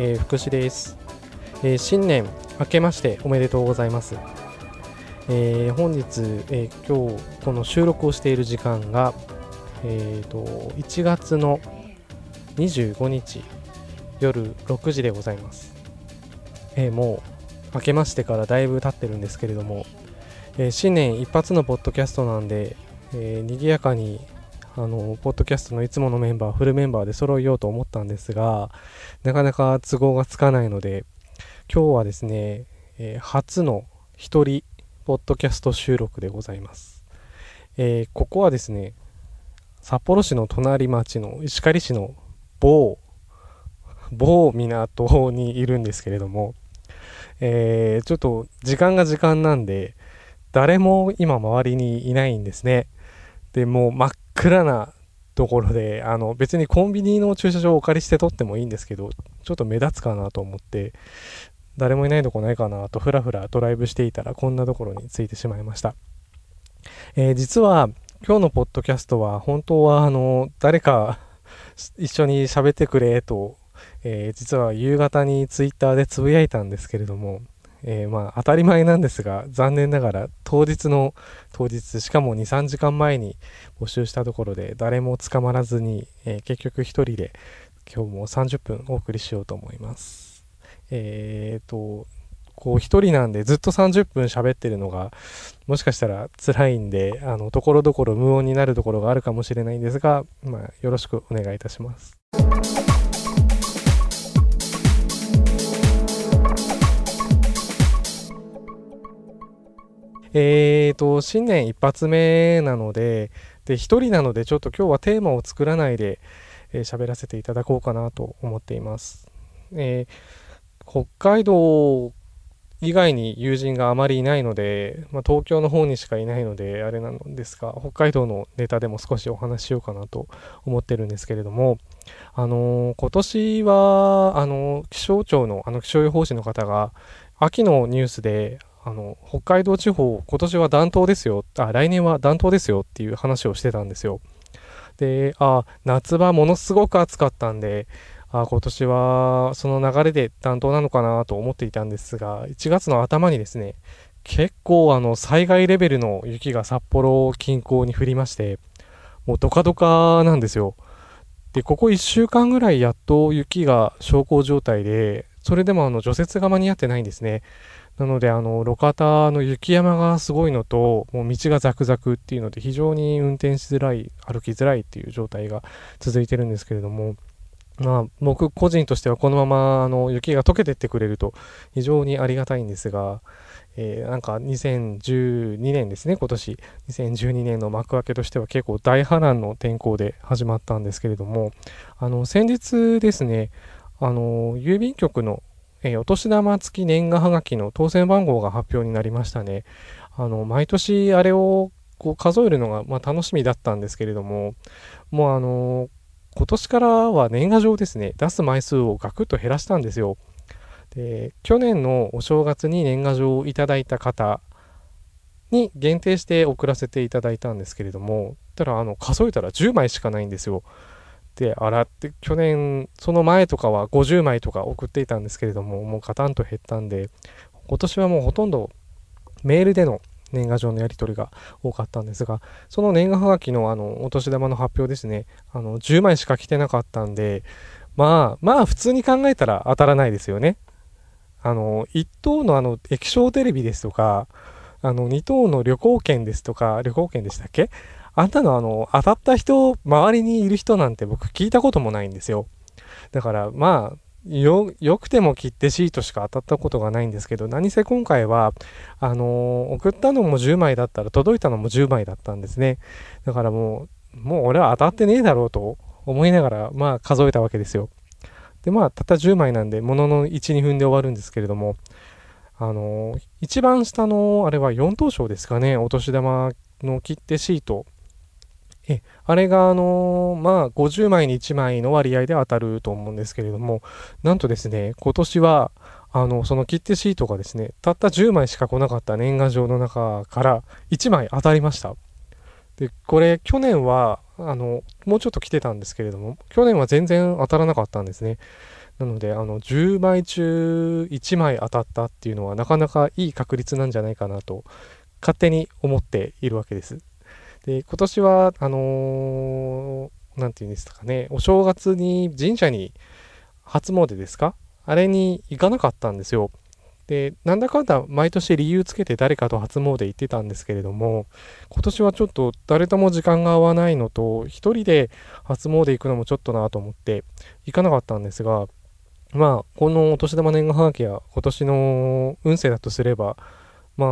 えー、福士です、えー、新年明けましておめでとうございます、えー、本日、え今日この収録をしている時間が、えーと、1月の25日夜6時でございます、えもう明けましてからだいぶ経ってるんですけれども、え新年一発のポッドキャストなんで、えー、賑やかにあの、ポッドキャストのいつものメンバー、フルメンバーで揃えようと思ったんですが、なかなか都合がつかないので、今日はですね、えー、初の一人、ポッドキャスト収録でございます。えー、ここはですね、札幌市の隣町の石狩市の某、某港にいるんですけれども、えー、ちょっと時間が時間なんで、誰も今周りにいないんですね。で、もう真っ暗なところで、あの、別にコンビニの駐車場をお借りして撮ってもいいんですけど、ちょっと目立つかなと思って、誰もいないとこないかなとふらふらドライブしていたらこんなところに着いてしまいました。えー、実は今日のポッドキャストは本当はあの、誰か一緒に喋ってくれと、えー、実は夕方にツイッターでつぶやいたんですけれども、えー、まあ当たり前なんですが、残念ながら当日の当日、しかも2、3時間前に募集したところで誰も捕まらずに、えー、結局一人で今日も30分お送りしようと思います。えーと、こう一人なんでずっと30分喋ってるのがもしかしたら辛いんで、あの、ところどころ無音になるところがあるかもしれないんですが、まあよろしくお願いいたします。えーと、新年一発目なので、で、一人なのでちょっと今日はテーマを作らないで喋、えー、らせていただこうかなと思っています。えー、北海道以外に友人があまりいないので、まあ、東京の方にしかいないので、あれなんですが、北海道のネタでも少しお話ししようかなと思ってるんですけれども、あのー、今年は、あのー、気象庁の、あの気象予報士の方が、秋のニュースで、あの、北海道地方、今年は暖冬ですよ、あ、来年は暖冬ですよっていう話をしてたんですよ。で、あ、夏場ものすごく暑かったんで、あ、今年はその流れで暖冬なのかなと思っていたんですが、1月の頭にですね、結構あの、災害レベルの雪が札幌近郊に降りまして、もうドカドカなんですよ。で、ここ1週間ぐらいやっと雪が小康状態で、それでもあの除雪が間に合ってないんですね。なので、あの、路肩の雪山がすごいのと、もう道がザクザクっていうので、非常に運転しづらい、歩きづらいっていう状態が続いてるんですけれども、まあ、僕個人としてはこのまま、あの、雪が溶けてってくれると非常にありがたいんですが、えー、なんか2012年ですね、今年。2012年の幕開けとしては結構大波乱の天候で始まったんですけれども、あの、先日ですね、あの、郵便局のえー、お年玉付き年賀はがきの当選番号が発表になりましたね。あの、毎年あれをこう数えるのが、まあ、楽しみだったんですけれども、もうあの今年からは年賀状ですね、出す枚数をガクッと減らしたんですよ。で、去年のお正月に年賀状をいただいた方に限定して送らせていただいたんですけれども、ただあの数えたら10枚しかないんですよ。で洗って去年その前とかは50枚とか送っていたんですけれどももうガタンと減ったんで今年はもうほとんどメールでの年賀状のやり取りが多かったんですがその年賀はがきのあのお年玉の発表ですね。あの10枚しか来てなかったんでまあまあ普通に考えたら当たらないですよね。あの1等のあの液晶テレビですとかあの2等の旅行券ですとか旅行券でしたっけ？あんたのあの、当たった人、周りにいる人なんて僕聞いたこともないんですよ。だからまあ、よ、良くても切手シートしか当たったことがないんですけど、何せ今回は、あのー、送ったのも10枚だったら届いたのも10枚だったんですね。だからもう、もう俺は当たってねえだろうと思いながら、まあ数えたわけですよ。で、まあ、たった10枚なんで、ものの1、2分で終わるんですけれども、あのー、一番下の、あれは4等賞ですかね、お年玉の切手シートあれが、あのー、まあ、50枚に1枚の割合で当たると思うんですけれども、なんとですね、今年は、あの、その切手シートがですね、たった10枚しか来なかった年賀状の中から1枚当たりました。で、これ、去年は、あの、もうちょっと来てたんですけれども、去年は全然当たらなかったんですね。なので、あの、10枚中1枚当たったっていうのはなかなかいい確率なんじゃないかなと、勝手に思っているわけです。で、今年は、あのー、なんていうんですかね、お正月に神社に初詣ですか？あれに行かなかったんですよ。で、なんだかんだ毎年理由つけて誰かと初詣行ってたんですけれども、今年はちょっと誰とも時間が合わないのと、一人で初詣行くのもちょっとなと思って行かなかったんですが、まあ、このお年玉年賀はがきや今年の運勢だとすれば、まあ、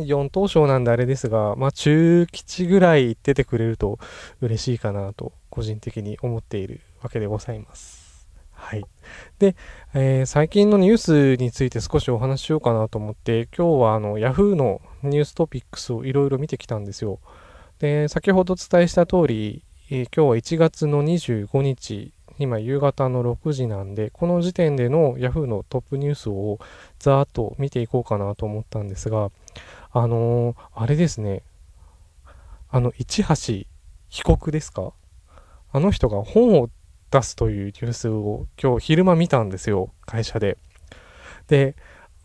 4等賞なんであれですが、まあ、中吉ぐらい行ってくれると嬉しいかなと、個人的に思っているわけでございます。はい。で、えー、最近のニュースについて少しお話ししようかなと思って、今日はあの Yahoo のニューストピックスをいろいろ見てきたんですよ。で、先ほどお伝えした通り、えー、今日は1月の25日、今夕方の6時なんで、この時点での Yahoo のトップニュースをざーっと見ていこうかなと思ったんですが、あのー、あれですね、あの、市橋被告ですか？あの人が本を出すというニュースを今日昼間見たんですよ、会社で。で、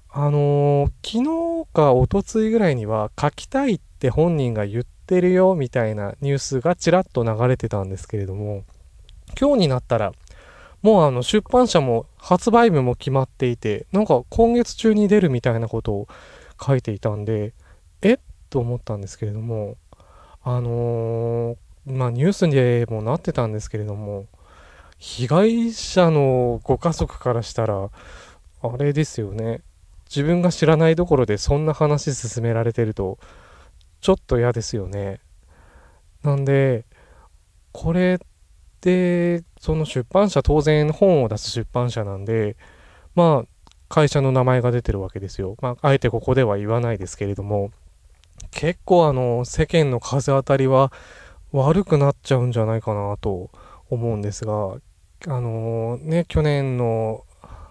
あのー、昨日かおとついぐらいには書きたいって本人が言ってるよみたいなニュースがちらっと流れてたんですけれども、今日になったら、もうあの出版社も発売日も決まっていて、なんか今月中に出るみたいなことを書いていたんで、え？っと思ったんですけれども、あのー、まあニュースにもなってたんですけれども、被害者のご家族からしたら、あれですよね。自分が知らないどころでそんな話進められてると、ちょっと嫌ですよね。なんで、これって、その出版社、当然本を出す出版社なんで、まあ、会社の名前が出てるわけですよ。まあ、あえてここでは言わないですけれども、結構あの、世間の風当たりは悪くなっちゃうんじゃないかなと思うんですが、あのね、去年の、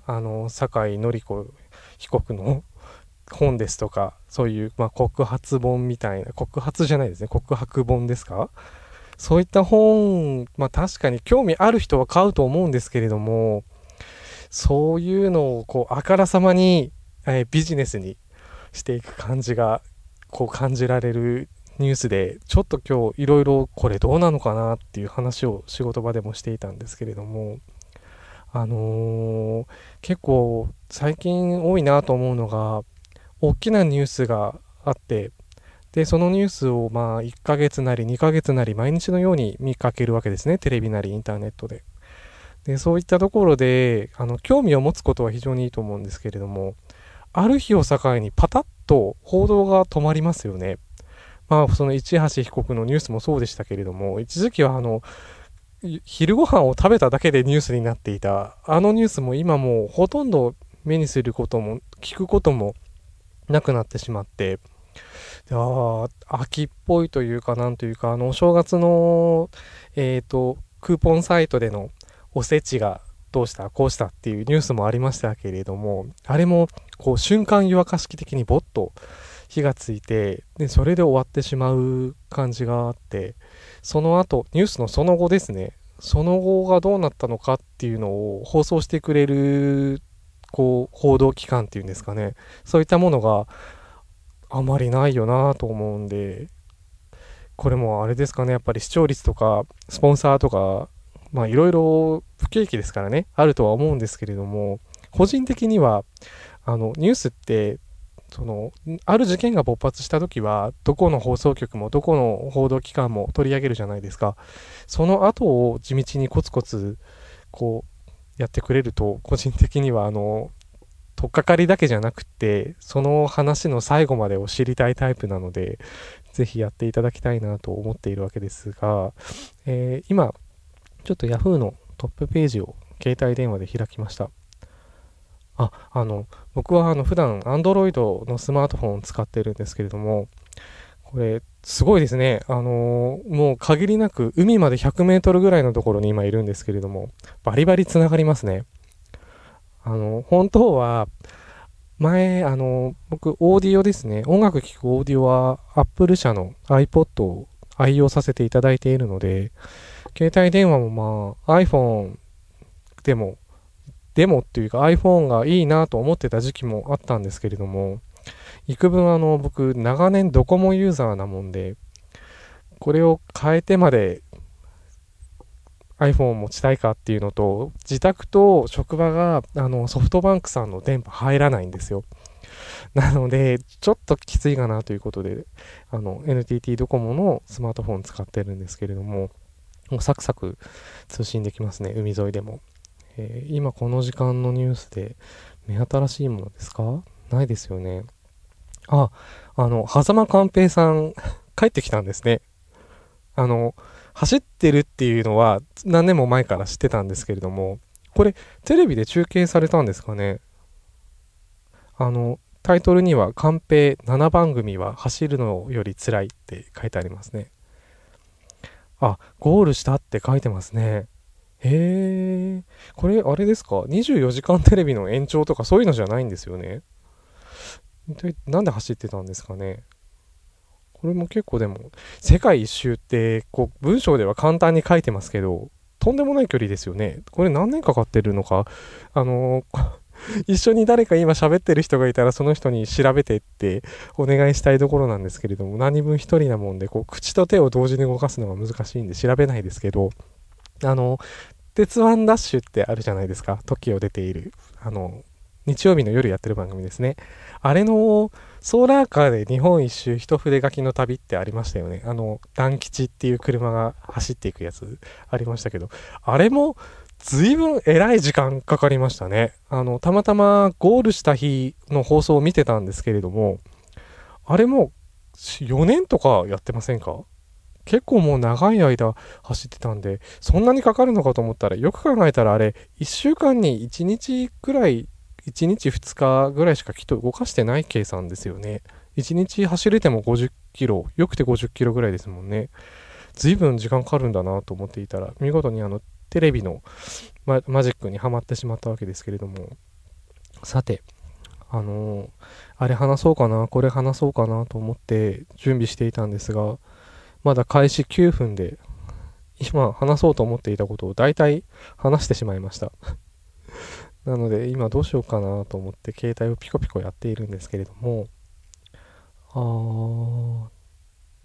あの、酒井紀子被告の 本ですとか、そういう、まあ、告発本みたいな、告発じゃないですね、告白本ですかそういった本、まあ確かに興味ある人は買うと思うんですけれども、そういうのをこう、あからさまに、えー、ビジネスにしていく感じが、こう感じられるニュースで、ちょっと今日いろいろこれどうなのかなっていう話を仕事場でもしていたんですけれども、あのー、結構最近多いなと思うのが、大きなニュースがあって、で、そのニュースをまあ1ヶ月なり2ヶ月なり毎日のように見かけるわけですね。テレビなりインターネットで。で、そういったところで、あの、興味を持つことは非常にいいと思うんですけれども、ある日を境にパタッと報道が止まりますよね。まあ、その市橋被告のニュースもそうでしたけれども、一時期はあの、昼ご飯を食べただけでニュースになっていた、あのニュースも今もうほとんど目にすることも、聞くこともなくなってしまって、あ秋っぽいというか、なんというか、あの、お正月の、えっ、ー、と、クーポンサイトでのおせちがどうしたこうしたっていうニュースもありましたけれども、あれも、こう、瞬間湯沸かし器的にぼっと火がついて、で、それで終わってしまう感じがあって、その後、ニュースのその後ですね、その後がどうなったのかっていうのを放送してくれる、こう、報道機関っていうんですかね、そういったものがあまりないよなと思うんで、これもあれですかね、やっぱり視聴率とか、スポンサーとか、まあいろいろ不景気ですからね、あるとは思うんですけれども、個人的には、あの、ニュースってその、ある事件が勃発した時は、どこの放送局もどこの報道機関も取り上げるじゃないですか。その後を地道にコツコツ、こう、やってくれると、個人的には、あの、とっかかりだけじゃなくて、その話の最後までを知りたいタイプなので、ぜひやっていただきたいなと思っているわけですが、えー、今、ちょっと Yahoo のトップページを携帯電話で開きました。あ、あの、僕はあの普段 Android のスマートフォンを使ってるんですけれども、これ、すごいですね。あのー、もう限りなく海まで100メートルぐらいのところに今いるんですけれども、バリバリ繋がりますね。あの、本当は、前、あの、僕、オーディオですね。音楽聴くオーディオは Apple 社の iPod を愛用させていただいているので、携帯電話もまあ iPhone でもでもっていうか iPhone がいいなと思ってた時期もあったんですけれども、幾分あの、僕、長年ドコモユーザーなもんで、これを変えてまで iPhone を持ちたいかっていうのと、自宅と職場があのソフトバンクさんの電波入らないんですよ。なので、ちょっときついかなということで、あの、NTT ドコモのスマートフォン使ってるんですけれども、もうサクサク通信できますね、海沿いでも。えー、今この時間のニュースで目新しいものですか？ないですよね。あ、あの、狭間寛平さん帰ってきたんですね。あの、走ってるっていうのは何年も前から知ってたんですけれども、これテレビで中継されたんですかね？あの、タイトルには、カンペ7番組は走るのより辛いって書いてありますね。あ、ゴールしたって書いてますね。へえ。これ、あれですか ?24 時間テレビの延長とかそういうのじゃないんですよね？なんで走ってたんですかね？これも結構でも、世界一周って、こう、文章では簡単に書いてますけど、とんでもない距離ですよね。これ何年かかってるのか、あのー 一緒に誰か今喋ってる人がいたらその人に調べてってお願いしたいところなんですけれども、何分一人なもんで、こう、口と手を同時に動かすのが難しいんで調べないですけど、あの、鉄腕ダッシュってあるじゃないですか。TOKIO 出ている。あの、日曜日の夜やってる番組ですね。あれの、ソーラーカーで日本一周一筆書きの旅ってありましたよね。あの、団吉っていう車が走っていくやつありましたけど、あれも随分偉い時間かかりましたね。あの、たまたまゴールした日の放送を見てたんですけれども、あれも4年とかやってませんか？結構もう長い間走ってたんで、そんなにかかるのかと思ったら、よく考えたらあれ、1週間に1日くらい、1日2日ぐらいしかきっと動かしてない計算ですよね。1日走れても50キロ、よくて50キロぐらいですもんね。随分時間かかるんだなと思っていたら、見事にあの、テレビのママジックにはまってしまったわけですけれども、さて、あのー、あれ話そうかな、これ話そうかなと思って準備していたんですが、まだ開始9分で、今話そうと思っていたことを大体話してしまいましたなので今どうしようかなと思って携帯をピコピコやっているんですけれども、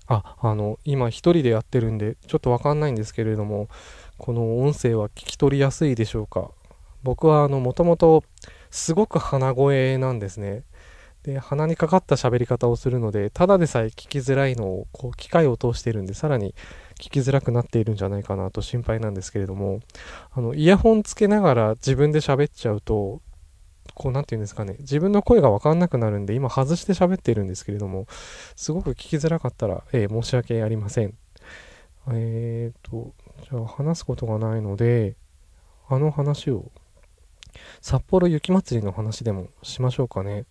あ、あ、あの、今一人でやってるんで、ちょっとわかんないんですけれども、この音声は聞き取りやすいでしょうか僕はあの、もともとすごく鼻声なんですね。で、鼻にかかった喋り方をするので、ただでさえ聞きづらいのを、こう、機械を通してるんで、さらに聞きづらくなっているんじゃないかなと心配なんですけれども、あの、イヤホンつけながら自分で喋っちゃうと、こう、なんて言うんですかね、自分の声がわかんなくなるんで、今外して喋ってるんですけれども、すごく聞きづらかったら、えー、申し訳ありません。えーと、じゃあ話すことがないので、あの話を、札幌雪まつりの話でもしましょうかね。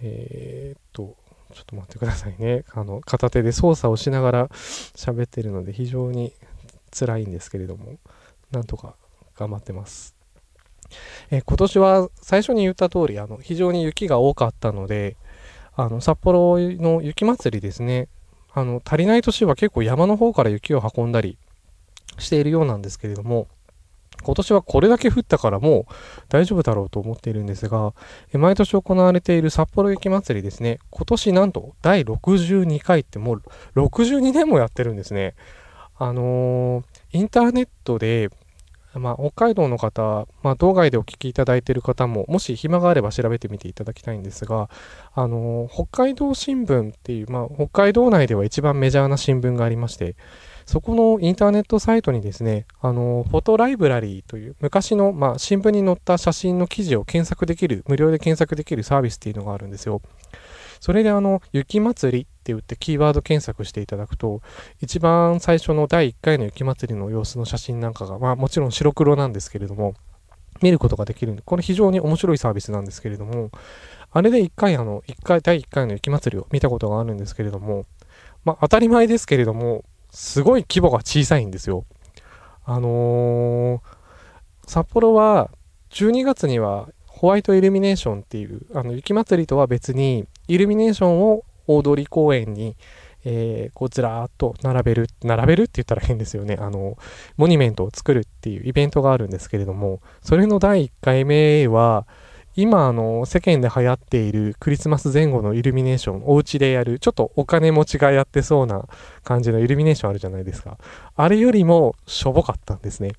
えーと、ちょっと待ってくださいね。あの、片手で操作をしながら 喋ってるので非常に辛いんですけれども、なんとか頑張ってます。えー、今年は最初に言った通り、あの、非常に雪が多かったので、あの、札幌の雪まつりですね。あの、足りない年は結構山の方から雪を運んだりしているようなんですけれども、今年はこれだけ降ったからもう大丈夫だろうと思っているんですが、毎年行われている札幌雪まつりですね、今年なんと第62回ってもう62年もやってるんですね。あのー、インターネットでまあ、北海道の方、まあ、道外でお聞きいただいている方も、もし暇があれば調べてみていただきたいんですが、あの、北海道新聞っていう、まあ、北海道内では一番メジャーな新聞がありまして、そこのインターネットサイトにですね、あの、フォトライブラリーという昔の、まあ、新聞に載った写真の記事を検索できる、無料で検索できるサービスっていうのがあるんですよ。それであの、雪祭りって言ってキーワード検索していただくと、一番最初の第1回の雪まつりの様子の写真なんかが、まあもちろん白黒なんですけれども、見ることができるんで、これ非常に面白いサービスなんですけれども、あれで1回あの、1回、第1回の雪まつりを見たことがあるんですけれども、まあ当たり前ですけれども、すごい規模が小さいんですよ。あのー、札幌は12月にはホワイトイルミネーションっていう、あの雪まつりとは別に、イルミネーションを大通公園に、えー、こうずらーっと並べる、並べるって言ったら変ですよね。あの、モニュメントを作るっていうイベントがあるんですけれども、それの第1回目は、今、あの、世間で流行っているクリスマス前後のイルミネーション、お家でやる、ちょっとお金持ちがやってそうな感じのイルミネーションあるじゃないですか。あれよりもしょぼかったんですね。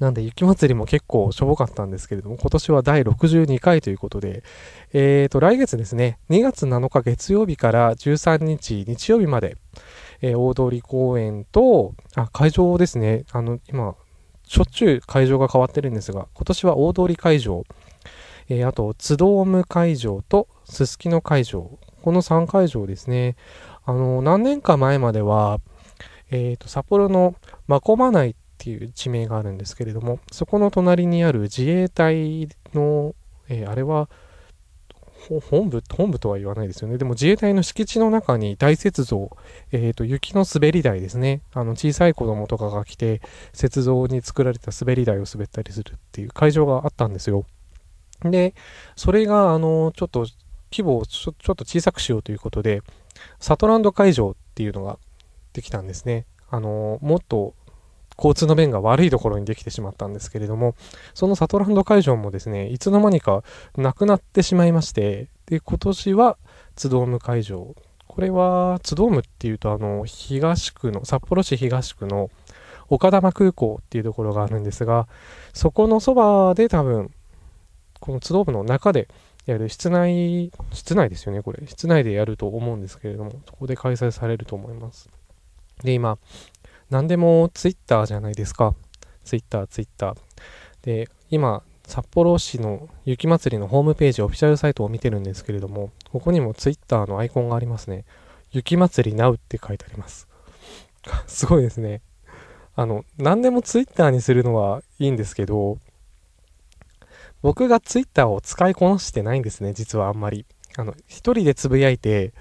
なんで雪祭りも結構しょぼかったんですけれども、今年は第62回ということで、えーと、来月ですね、2月7日月曜日から13日日曜日まで、えー、大通公園と、あ、会場ですね、あの、今、しょっちゅう会場が変わってるんですが、今年は大通会場、えー、あと、津ドーム会場とすすきの会場、この3会場ですね、あの、何年か前までは、えーと、札幌の真駒内っていう地名があるんですけれども、そこの隣にある自衛隊の、えー、あれは、本部、本部とは言わないですよね。でも自衛隊の敷地の中に大雪像、えっ、ー、と、雪の滑り台ですね。あの、小さい子供とかが来て、雪像に作られた滑り台を滑ったりするっていう会場があったんですよ。で、それが、あの、ちょっと規模をちょっと小さくしようということで、サトランド会場っていうのができたんですね。あの、もっと交通の便が悪いところにできてしまったんですけれども、そのサトランド会場もですね、いつの間にかなくなってしまいまして、で、今年は津ドーム会場。これは、津ドームっていうと、あの、東区の、札幌市東区の岡玉空港っていうところがあるんですが、そこのそばで多分、この津ドームの中でやる室内、室内ですよね、これ。室内でやると思うんですけれども、そこで開催されると思います。で、今、何でもツイッターじゃないですか。ツイッター、ツイッター。で、今、札幌市の雪まつりのホームページ、オフィシャルサイトを見てるんですけれども、ここにもツイッターのアイコンがありますね。雪まつり Now って書いてあります。すごいですね。あの、何でもツイッターにするのはいいんですけど、僕がツイッターを使いこなしてないんですね、実はあんまり。あの、一人でつぶやいて、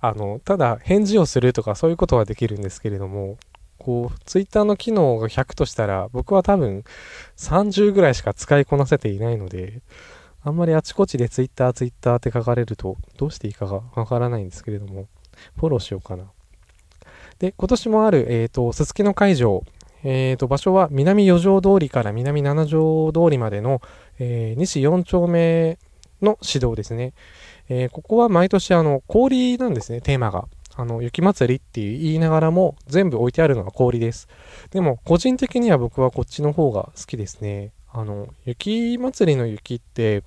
あの、ただ返事をするとかそういうことはできるんですけれども、こう、ツイッターの機能が100としたら、僕は多分30ぐらいしか使いこなせていないので、あんまりあちこちでツイッター、ツイッターって書かれると、どうしていいかがわからないんですけれども、フォローしようかな。で、今年もある、えっ、ー、と、すすきの会場、え、ー、と、場所は南四条通りから南七条通りまでの、えー、西4丁目の指導ですね。えー、ここは毎年あの、氷なんですね、テーマが。あの、雪祭りって言いながらも全部置いてあるのは氷です。でも、個人的には僕はこっちの方が好きですね。あの、雪祭りの雪って、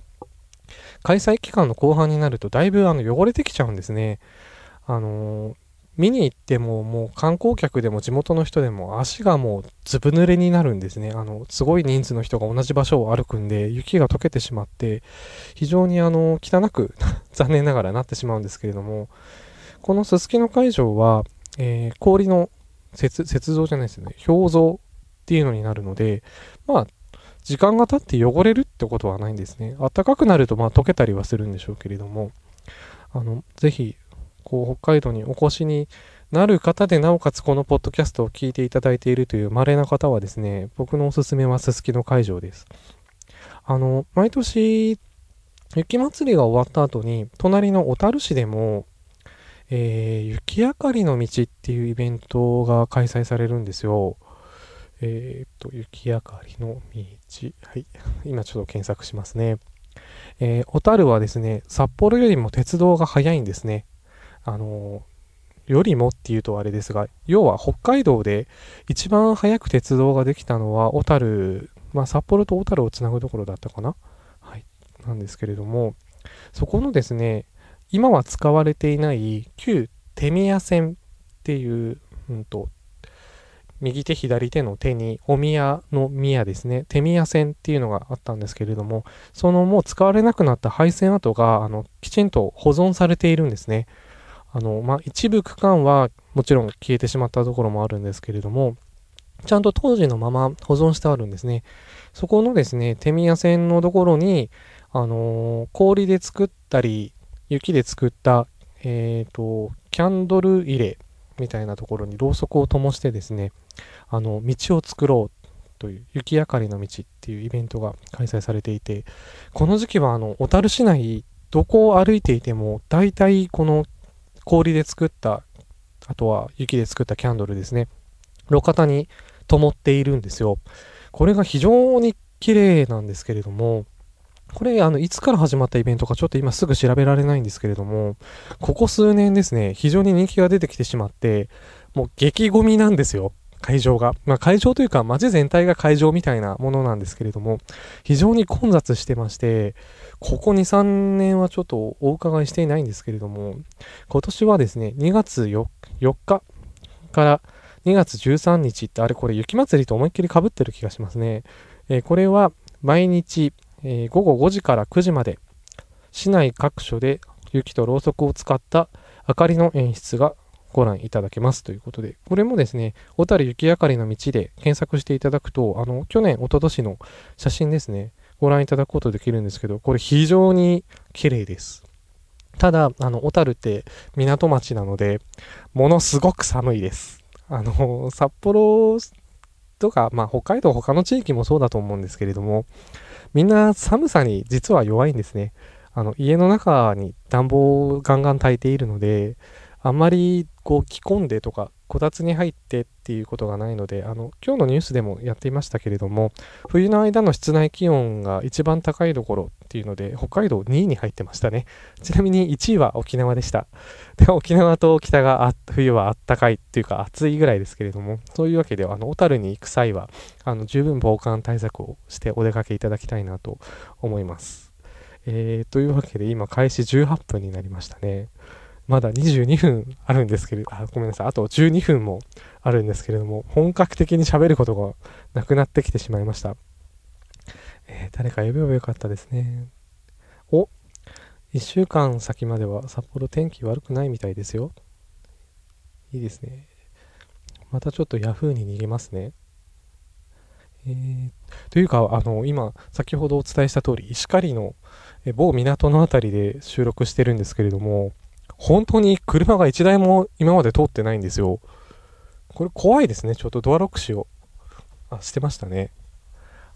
開催期間の後半になるとだいぶあの汚れてきちゃうんですね。あの見に行ってももう観光客でも地元の人でも足がもうずぶ濡れになるんですね。あの、すごい人数の人が同じ場所を歩くんで雪が溶けてしまって非常にあの汚く 残念ながらなってしまうんですけれどもこのすすきの会場は、えー、氷の雪像じゃないですよね。表像っていうのになるので、まあ、時間が経って汚れるってことはないんですね。暖かくなると、まあ、溶けたりはするんでしょうけれども、あの、ぜひ、こう、北海道にお越しになる方で、なおかつこのポッドキャストを聞いていただいているという稀な方はですね、僕のおすすめはすすきの会場です。あの、毎年、雪まつりが終わった後に、隣の小樽市でも、えー、雪明かりの道っていうイベントが開催されるんですよ。えー、っと、雪明かりの道。はい。今ちょっと検索しますね。えー、小樽はですね、札幌よりも鉄道が速いんですね。あの、よりもっていうとあれですが、要は北海道で一番早く鉄道ができたのは小樽、まあ札幌と小樽をつなぐところだったかな？はい。なんですけれども、そこのですね、今は使われていない旧手宮線っていう、うんと、右手左手の手にお宮の宮ですね、手宮線っていうのがあったんですけれども、そのもう使われなくなった配線跡が、あの、きちんと保存されているんですね。あの、まあ、一部区間はもちろん消えてしまったところもあるんですけれども、ちゃんと当時のまま保存してあるんですね。そこのですね、手宮線のところに、あのー、氷で作ったり、雪で作った、えっ、ー、と、キャンドル入れみたいなところにろうそくを灯してですね、あの、道を作ろうという、雪明かりの道っていうイベントが開催されていて、この時期はあの、小樽市内、どこを歩いていても、大体この氷で作ったあとは雪で作ったキャンドルですね。路肩に灯っているんですよ。これが非常に綺麗なんですけれども、これ、あの、いつから始まったイベントかちょっと今すぐ調べられないんですけれども、ここ数年ですね、非常に人気が出てきてしまって、もう激ゴミなんですよ。会場が。まあ、会場というか街全体が会場みたいなものなんですけれども、非常に混雑してまして、ここ2、3年はちょっとお伺いしていないんですけれども、今年はですね、2月 4, 4日から2月13日ってあれこれ雪祭りと思いっきり被ってる気がしますね。えー、これは毎日、えー、午後5時から9時まで市内各所で雪とろうそくを使った明かりの演出がご覧いただけますということで、これもですね、小樽雪明かりの道で検索していただくと、あの、去年、一昨年の写真ですね、ご覧いただくことできるんですけど、これ非常に綺麗です。ただ、あの、小樽って港町なので、ものすごく寒いです。あの、札幌とか、まあ、北海道他の地域もそうだと思うんですけれども、みんな寒さに実は弱いんですね。あの、家の中に暖房をガンガン焚いているので、あんまりこう着込んでとかこたつに入ってっていうことがないのであの今日のニュースでもやっていましたけれども冬の間の室内気温が一番高いところっていうので北海道2位に入ってましたね。ちなみに1位は沖縄でした。で沖縄と北が冬はあったかいっていうか暑いぐらいですけれどもそういうわけであの小樽に行く際はあの十分防寒対策をしてお出かけいただきたいなと思います。えー、というわけで今開始18分になりましたね。まだ22分あるんですけれど、あ、ごめんなさい。あと12分もあるんですけれども、本格的に喋ることがなくなってきてしまいました。えー、誰か呼べばよかったですね。お !1 週間先までは札幌天気悪くないみたいですよ。いいですね。またちょっと Yahoo に逃げますね。えー、というか、あの、今、先ほどお伝えした通り、石狩の某港の辺りで収録してるんですけれども、本当に車が1台も今まで通ってないんですよ。これ怖いですね。ちょっとドアロックしよう。あ、してましたね。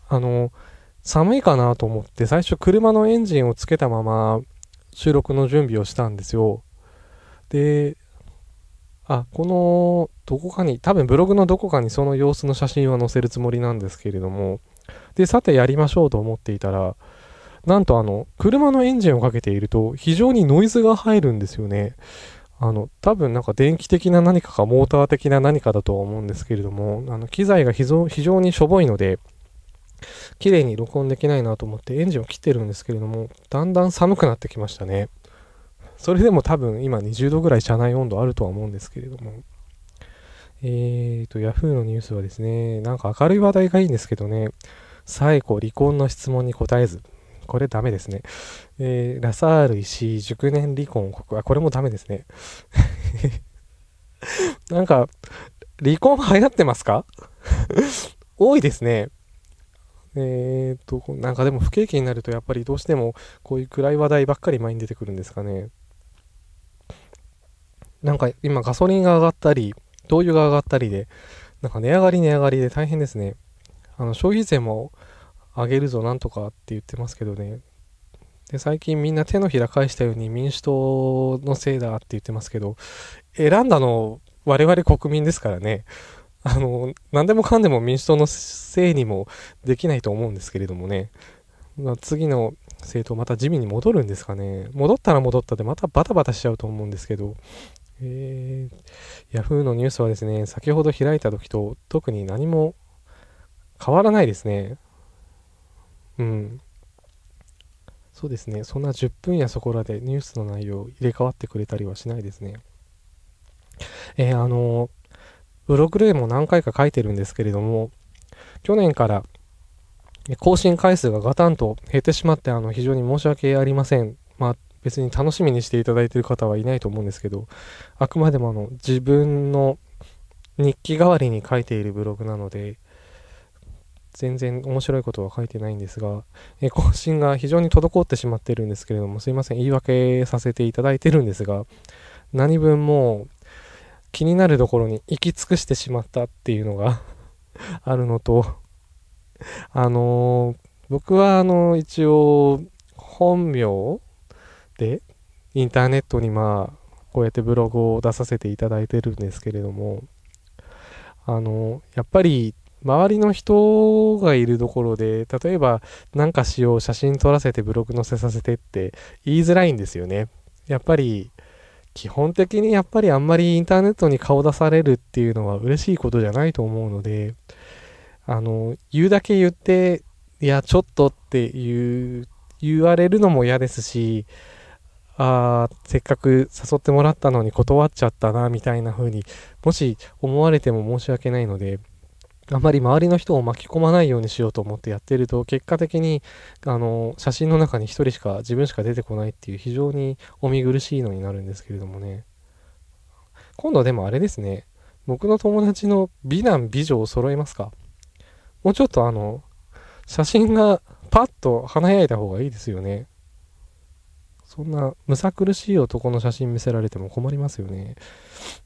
あの、寒いかなと思って最初車のエンジンをつけたまま収録の準備をしたんですよ。で、あ、この、どこかに、多分ブログのどこかにその様子の写真を載せるつもりなんですけれども、で、さてやりましょうと思っていたら、なんとあの、車のエンジンをかけていると非常にノイズが入るんですよね。あの、多分なんか電気的な何かかモーター的な何かだとは思うんですけれども、あの、機材が非常にしょぼいので、綺麗に録音できないなと思ってエンジンを切ってるんですけれども、だんだん寒くなってきましたね。それでも多分今20度ぐらい車内温度あるとは思うんですけれども。えーと、Yahoo のニュースはですね、なんか明るい話題がいいんですけどね、最後、離婚の質問に答えず、これダメですね。えー、ラサール石井熟年離婚国は、これもダメですね。なんか、離婚流行ってますか？多いですね。えーと、なんかでも不景気になるとやっぱりどうしてもこういう暗い話題ばっかり前に出てくるんですかね。なんか今ガソリンが上がったり、灯油が上がったりで、なんか値上がり値上がりで大変ですね。あの消費税も上げるぞなんとかって言ってますけどね。で、最近みんな手のひら返したように民主党のせいだって言ってますけど、選んだの我々国民ですからね。あの、何でもかんでも民主党のせいにもできないと思うんですけれどもね。まあ、次の政党また自民に戻るんですかね。戻ったら戻ったでまたバタバタしちゃうと思うんですけど、えー、Yahoo のニュースはですね、先ほど開いた時と特に何も変わらないですね。うん。そうですね。そんな10分やそこらでニュースの内容入れ替わってくれたりはしないですね。えー、あの、ブログでも何回か書いてるんですけれども、去年から更新回数がガタンと減ってしまって、あの、非常に申し訳ありません。まあ、別に楽しみにしていただいている方はいないと思うんですけど、あくまでもあの、自分の日記代わりに書いているブログなので、全然面白いことは書いてないんですが、え更新が非常に滞ってしまってるんですけれども、すいません、言い訳させていただいてるんですが、何分も気になるところに行き尽くしてしまったっていうのが あるのと、あのー、僕はあの、一応、本名でインターネットにまあ、こうやってブログを出させていただいてるんですけれども、あの、やっぱり周りの人がいるところで、例えば何かしよう、写真撮らせてブログ載せさせてって言いづらいんですよね。やっぱり、基本的にやっぱりあんまりインターネットに顔出されるっていうのは嬉しいことじゃないと思うので、あの、言うだけ言って、いや、ちょっとっていう、言われるのも嫌ですし、あせっかく誘ってもらったのに断っちゃったな、みたいな風に、もし思われても申し訳ないので、あまり周りの人を巻き込まないようにしようと思ってやってると、結果的に、あの、写真の中に一人しか、自分しか出てこないっていう非常にお見苦しいのになるんですけれどもね。今度でもあれですね。僕の友達の美男美女を揃えますかもうちょっとあの、写真がパッと華やいだ方がいいですよね。そんなむさ苦しい男の写真見せられても困りますよね。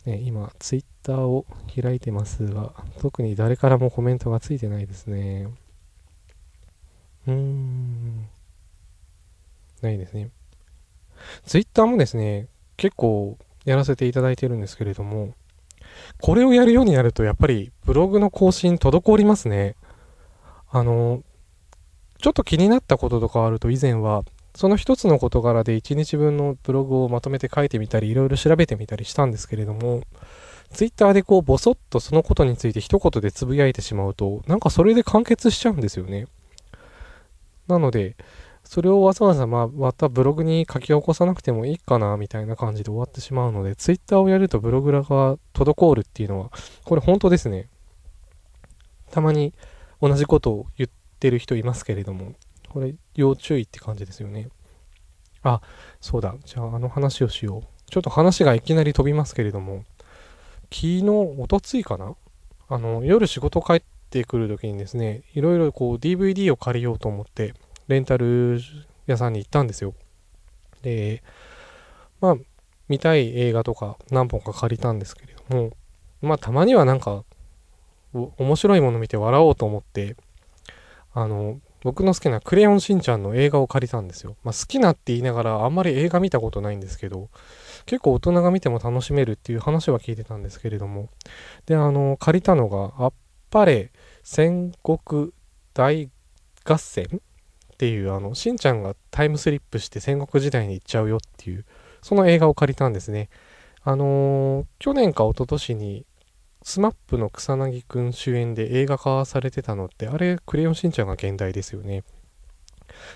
ね今、ツイッターを開いてますが、特に誰からもコメントがついてないですね。うーん。ないですね。ツイッターもですね、結構やらせていただいてるんですけれども、これをやるようになるとやっぱりブログの更新滞りますね。あの、ちょっと気になったこととかあると以前はその一つの事柄で1日分のブログをまとめて書いてみたり、いろいろ調べてみたりしたんですけれども、ツイッターでこう、ぼそっとそのことについて一言でつぶやいてしまうと、なんかそれで完結しちゃうんですよね。なので、それをわざわざままたブログに書き起こさなくてもいいかな、みたいな感じで終わってしまうので、ツイッターをやるとブログラが滞るっていうのは、これ本当ですね。たまに同じことを言ってる人いますけれども、これ要注意って感じですよね。あ、そうだ。じゃああの話をしよう。ちょっと話がいきなり飛びますけれども、昨日、おとついかな？あの、夜仕事帰ってくる時にですね、いろいろこう DVD を借りようと思って、レンタル屋さんに行ったんですよ。で、まあ、見たい映画とか何本か借りたんですけれども、まあ、たまにはなんか、面白いもの見て笑おうと思って、あの、僕の好きなクレヨンしんちゃんの映画を借りたんですよ。まあ、好きなって言いながらあんまり映画見たことないんですけど、結構大人が見ても楽しめるっていう話は聞いてたんですけれども。で、あの、借りたのが、あっぱれ戦国大合戦っていう、あの、しんちゃんがタイムスリップして戦国時代に行っちゃうよっていう、その映画を借りたんですね。あのー、去年か一昨年にスマップの草薙くん主演で映画化されてたのって、あれ、クレヨンしんちゃんが現代ですよね。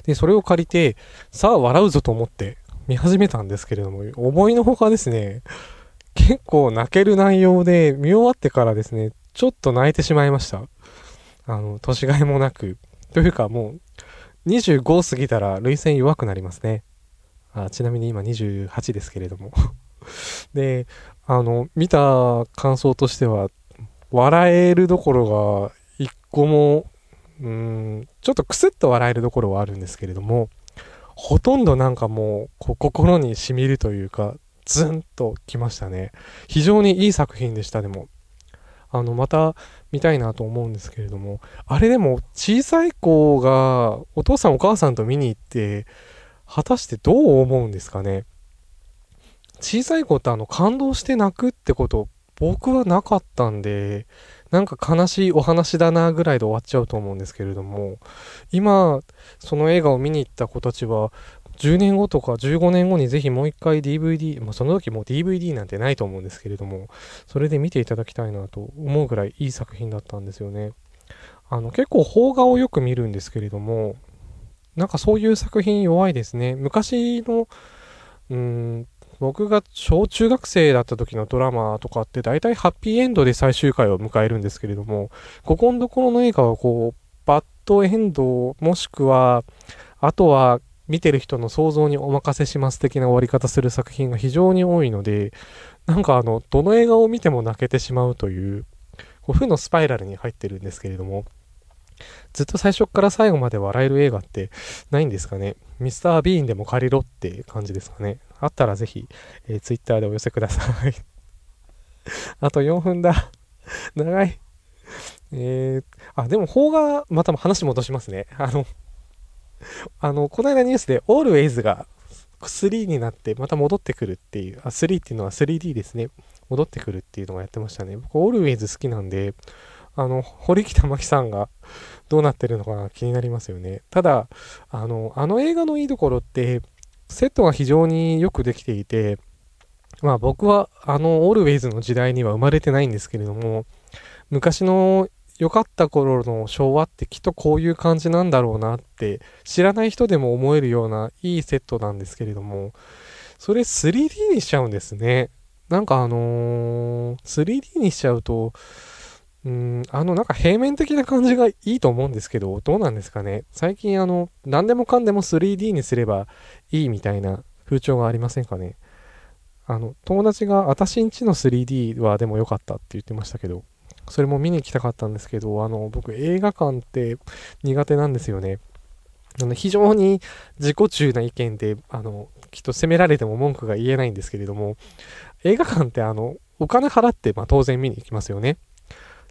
で、それを借りて、さあ笑うぞと思って見始めたんですけれども、思いのほかですね、結構泣ける内容で、見終わってからですね、ちょっと泣いてしまいました。あの、年がいもなく。というかもう、25過ぎたら涙腺弱くなりますね。あちなみに今28ですけれどもで、あの、見た感想としては、笑えるどころが一個も、うん、ちょっとクスッと笑えるところはあるんですけれども、ほとんどなんかもう、こう心に染みるというか、ズンときましたね。非常にいい作品でした、でも。あの、また見たいなと思うんですけれども、あれでも小さい子がお父さんお母さんと見に行って、果たしてどう思うんですかね。小さい子ってあの感動して泣くってこと僕はなかったんで、なんか悲しいお話だなぐらいで終わっちゃうと思うんですけれども、今、その映画を見に行った子たちは、10年後とか15年後にぜひもう一回 DVD、まあ、その時もう DVD なんてないと思うんですけれども、それで見ていただきたいなと思うぐらいいい作品だったんですよね。あの、結構邦画をよく見るんですけれども、なんかそういう作品弱いですね。昔の、うん、僕が小中学生だった時のドラマとかって大体ハッピーエンドで最終回を迎えるんですけれども、ここのところの映画はこう、バッドエンドもしくは、あとは見てる人の想像にお任せします的な終わり方する作品が非常に多いので、なんかあの、どの映画を見ても泣けてしまうという、こう負のスパイラルに入ってるんですけれども、ずっと最初から最後まで笑える映画ってないんですかね。ミスター・ビーンでも借りろって感じですかね。あったらぜひ、えー、ツイッターでお寄せください あと4分だ長い。えー、あ、でも、邦画、また話戻しますね。あの、あの、この間ニュースで、オールウェイズが、3になってまた戻ってくるっていう、あ、3っていうのは 3D ですね。戻ってくるっていうのをやってましたね。僕、オールウェイズ好きなんで、あの、堀北真希さんがどうなってるのか気になりますよね。ただ、あの、あの映画のいいところって、セットが非常によくできていて、まあ僕はあのオールウェイズの時代には生まれてないんですけれども、昔の良かった頃の昭和ってきっとこういう感じなんだろうなって知らない人でも思えるようないいセットなんですけれども、それ 3D にしちゃうんですね。なんかあのー、3D にしちゃうと、うん、あの、なんか平面的な感じがいいと思うんですけど、どうなんですかね？最近あの、何でもかんでも 3D にすればいいみたいな風潮がありませんかね？あの、友達が私んちの 3D はでも良かったって言ってましたけど、それも見に行きたかったんですけど、あの、僕映画館って苦手なんですよね。あの非常に自己中な意見で、あの、きっと責められても文句が言えないんですけれども、映画館ってあの、お金払って、まあ当然見に行きますよね。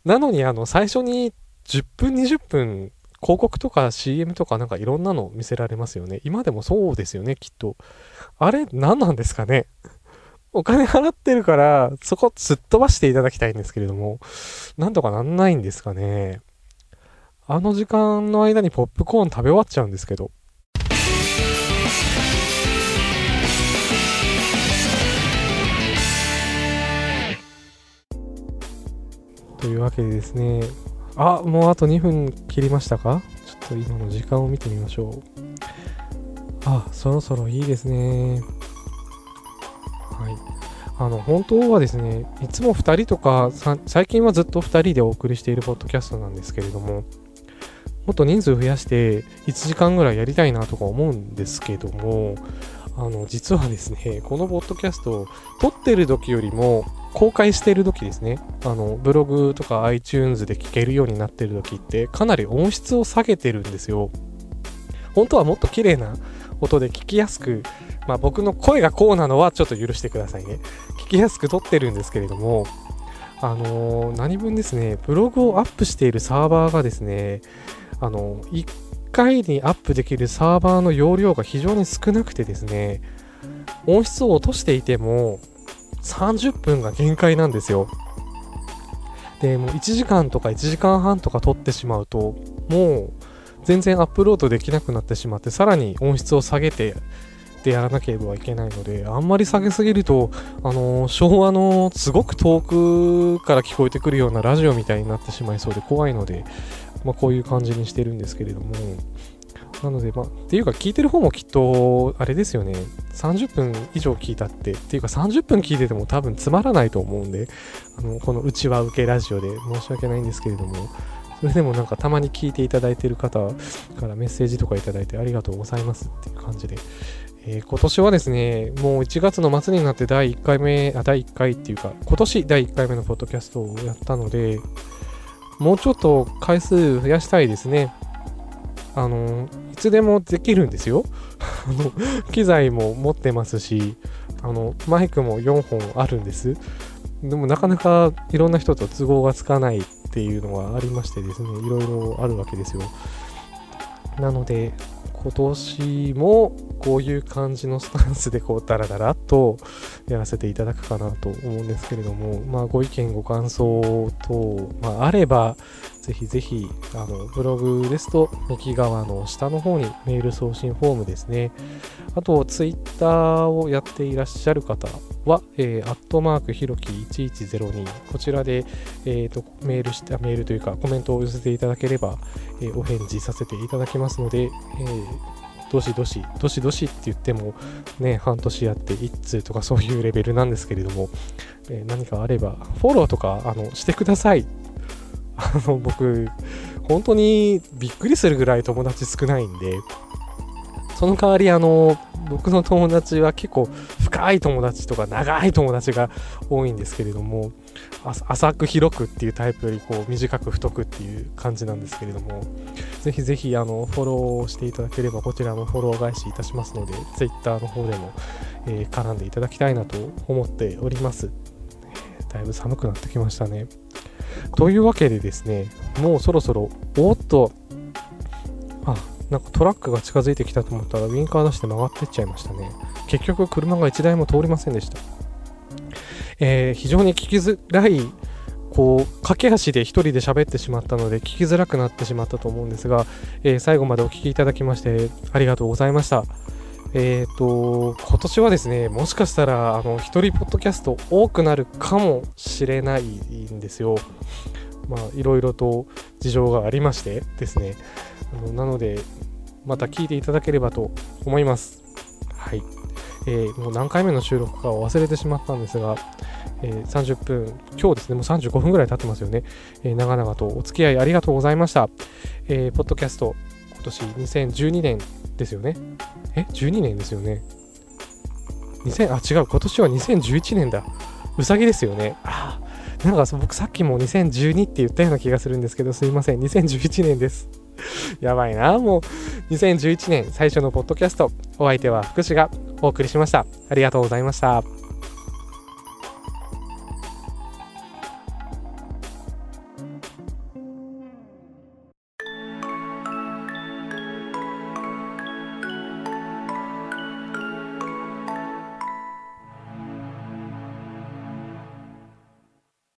なのにあの、最初に10分、20分、広告とか CM とかなんかいろんなの見せられますよね。今でもそうですよね、きっと。あれ、何なんですかねお金払ってるから、そこすっ飛ばしていただきたいんですけれども、なんとかなんないんですかね。あの時間の間にポップコーン食べ終わっちゃうんですけど。というわけでですね、あ、もうあと2分切りましたか？ちょっと今の時間を見てみましょう。あ、そろそろいいですね。はい。あの、本当はですね、いつも2人とか、最近はずっと2人でお送りしているポッドキャストなんですけれども、もっと人数増やして1時間ぐらいやりたいなとか思うんですけども、あの、実はですね、このポッドキャスト、撮ってる時よりも、公開してる時ですね、あの、ブログとか iTunes で聞けるようになってる時って、かなり音質を下げてるんですよ。本当はもっと綺麗な音で聞きやすく、まあ僕の声がこうなのはちょっと許してくださいね。聞きやすく撮ってるんですけれども、あのー、何分ですね、ブログをアップしているサーバーがですね、あのー、回にアップできるサーバーの容量が非常に少なくてですね、音質を落としていても、30分が限界なんですよ。で、もう1時間とか1時間半とか撮ってしまうと、もう全然アップロードできなくなってしまって、さらに音質を下げて、でやらなければいけないので、あんまり下げすぎると、あの、昭和のすごく遠くから聞こえてくるようなラジオみたいになってしまいそうで怖いので、まあ、こういう感じにしてるんですけれども、なので、まあ、っていうか聞いてる方もきっと、あれですよね、30分以上聞いたって、っていうか30分聞いてても多分つまらないと思うんで、あの、このうちは受けラジオで。申し訳ないんですけれども、それでもなんかたまに聞いていただいてる方からメッセージとかいただいてありがとうございますっていう感じで、えー、今年はですね、もう1月の末になって第1回目、あ、第1回っていうか、今年第1回目のポッドキャストをやったので、もうちょっと回数増やしたいですね。あの、いつでもできるんですよ。あの、機材も持ってますし、あの、マイクも4本あるんです。でもなかなかいろんな人と都合がつかないっていうのがありましてですね、いろいろあるわけですよ。なので、今年もこういう感じのスタンスでこうダラダラとやらせていただくかなと思うんですけれども、まあご意見ご感想等、まあ、あればぜひぜひ、あの、ブログですと、右側の下の方にメール送信フォームですね。あと、ツイッターをやっていらっしゃる方は、えー、アットマークひろき1102、こちらで、えーと、メールした、メールというか、コメントを寄せていただければ、えー、お返事させていただきますので、えーどしどし、どしどしって言っても、ね、半年やって1通とかそういうレベルなんですけれども、え、何かあれば、フォローとか、あの、してください。あの、僕、本当にびっくりするぐらい友達少ないんで、その代わりあの、僕の友達は結構深い友達とか長い友達が多いんですけれども、浅く広くっていうタイプよりこう短く太くっていう感じなんですけれども、ぜひぜひあのフォローしていただければこちらもフォロー返しいたしますので、Twitter の方でも、えー、絡んでいただきたいなと思っております。だいぶ寒くなってきましたね。というわけでですね、もうそろそろ、おっと、あ、なんかトラックが近づいてきたと思ったらウインカー出して曲がってっちゃいましたね。結局車が1台も通りませんでした、えー、非常に聞きづらいこう駆け足で1人で喋ってしまったので聞きづらくなってしまったと思うんですが、えー、最後までお聴きいただきましてありがとうございました。えっ、ー、と今年はですねもしかしたらあの一人ポッドキャスト多くなるかもしれないんですよまあいろいろと事情がありましてですねあのなのでまた聞いていただければと思いますはいえー、もう何回目の収録かを忘れてしまったんですが、えー、30分、今日ですね、もう35分ぐらい経ってますよね。えー、長々とお付き合いありがとうございました。えー、ポッドキャスト、今年2012年ですよね。え ?12 年ですよね。2000あ、違う、今年は2011年だ。うさぎですよね。あなんか僕さっきも2012って言ったような気がするんですけど、すいません。2011年です。やばいな。もう、2011年最初のポッドキャスト、お相手は福士がお送りしました。ありがとうございました。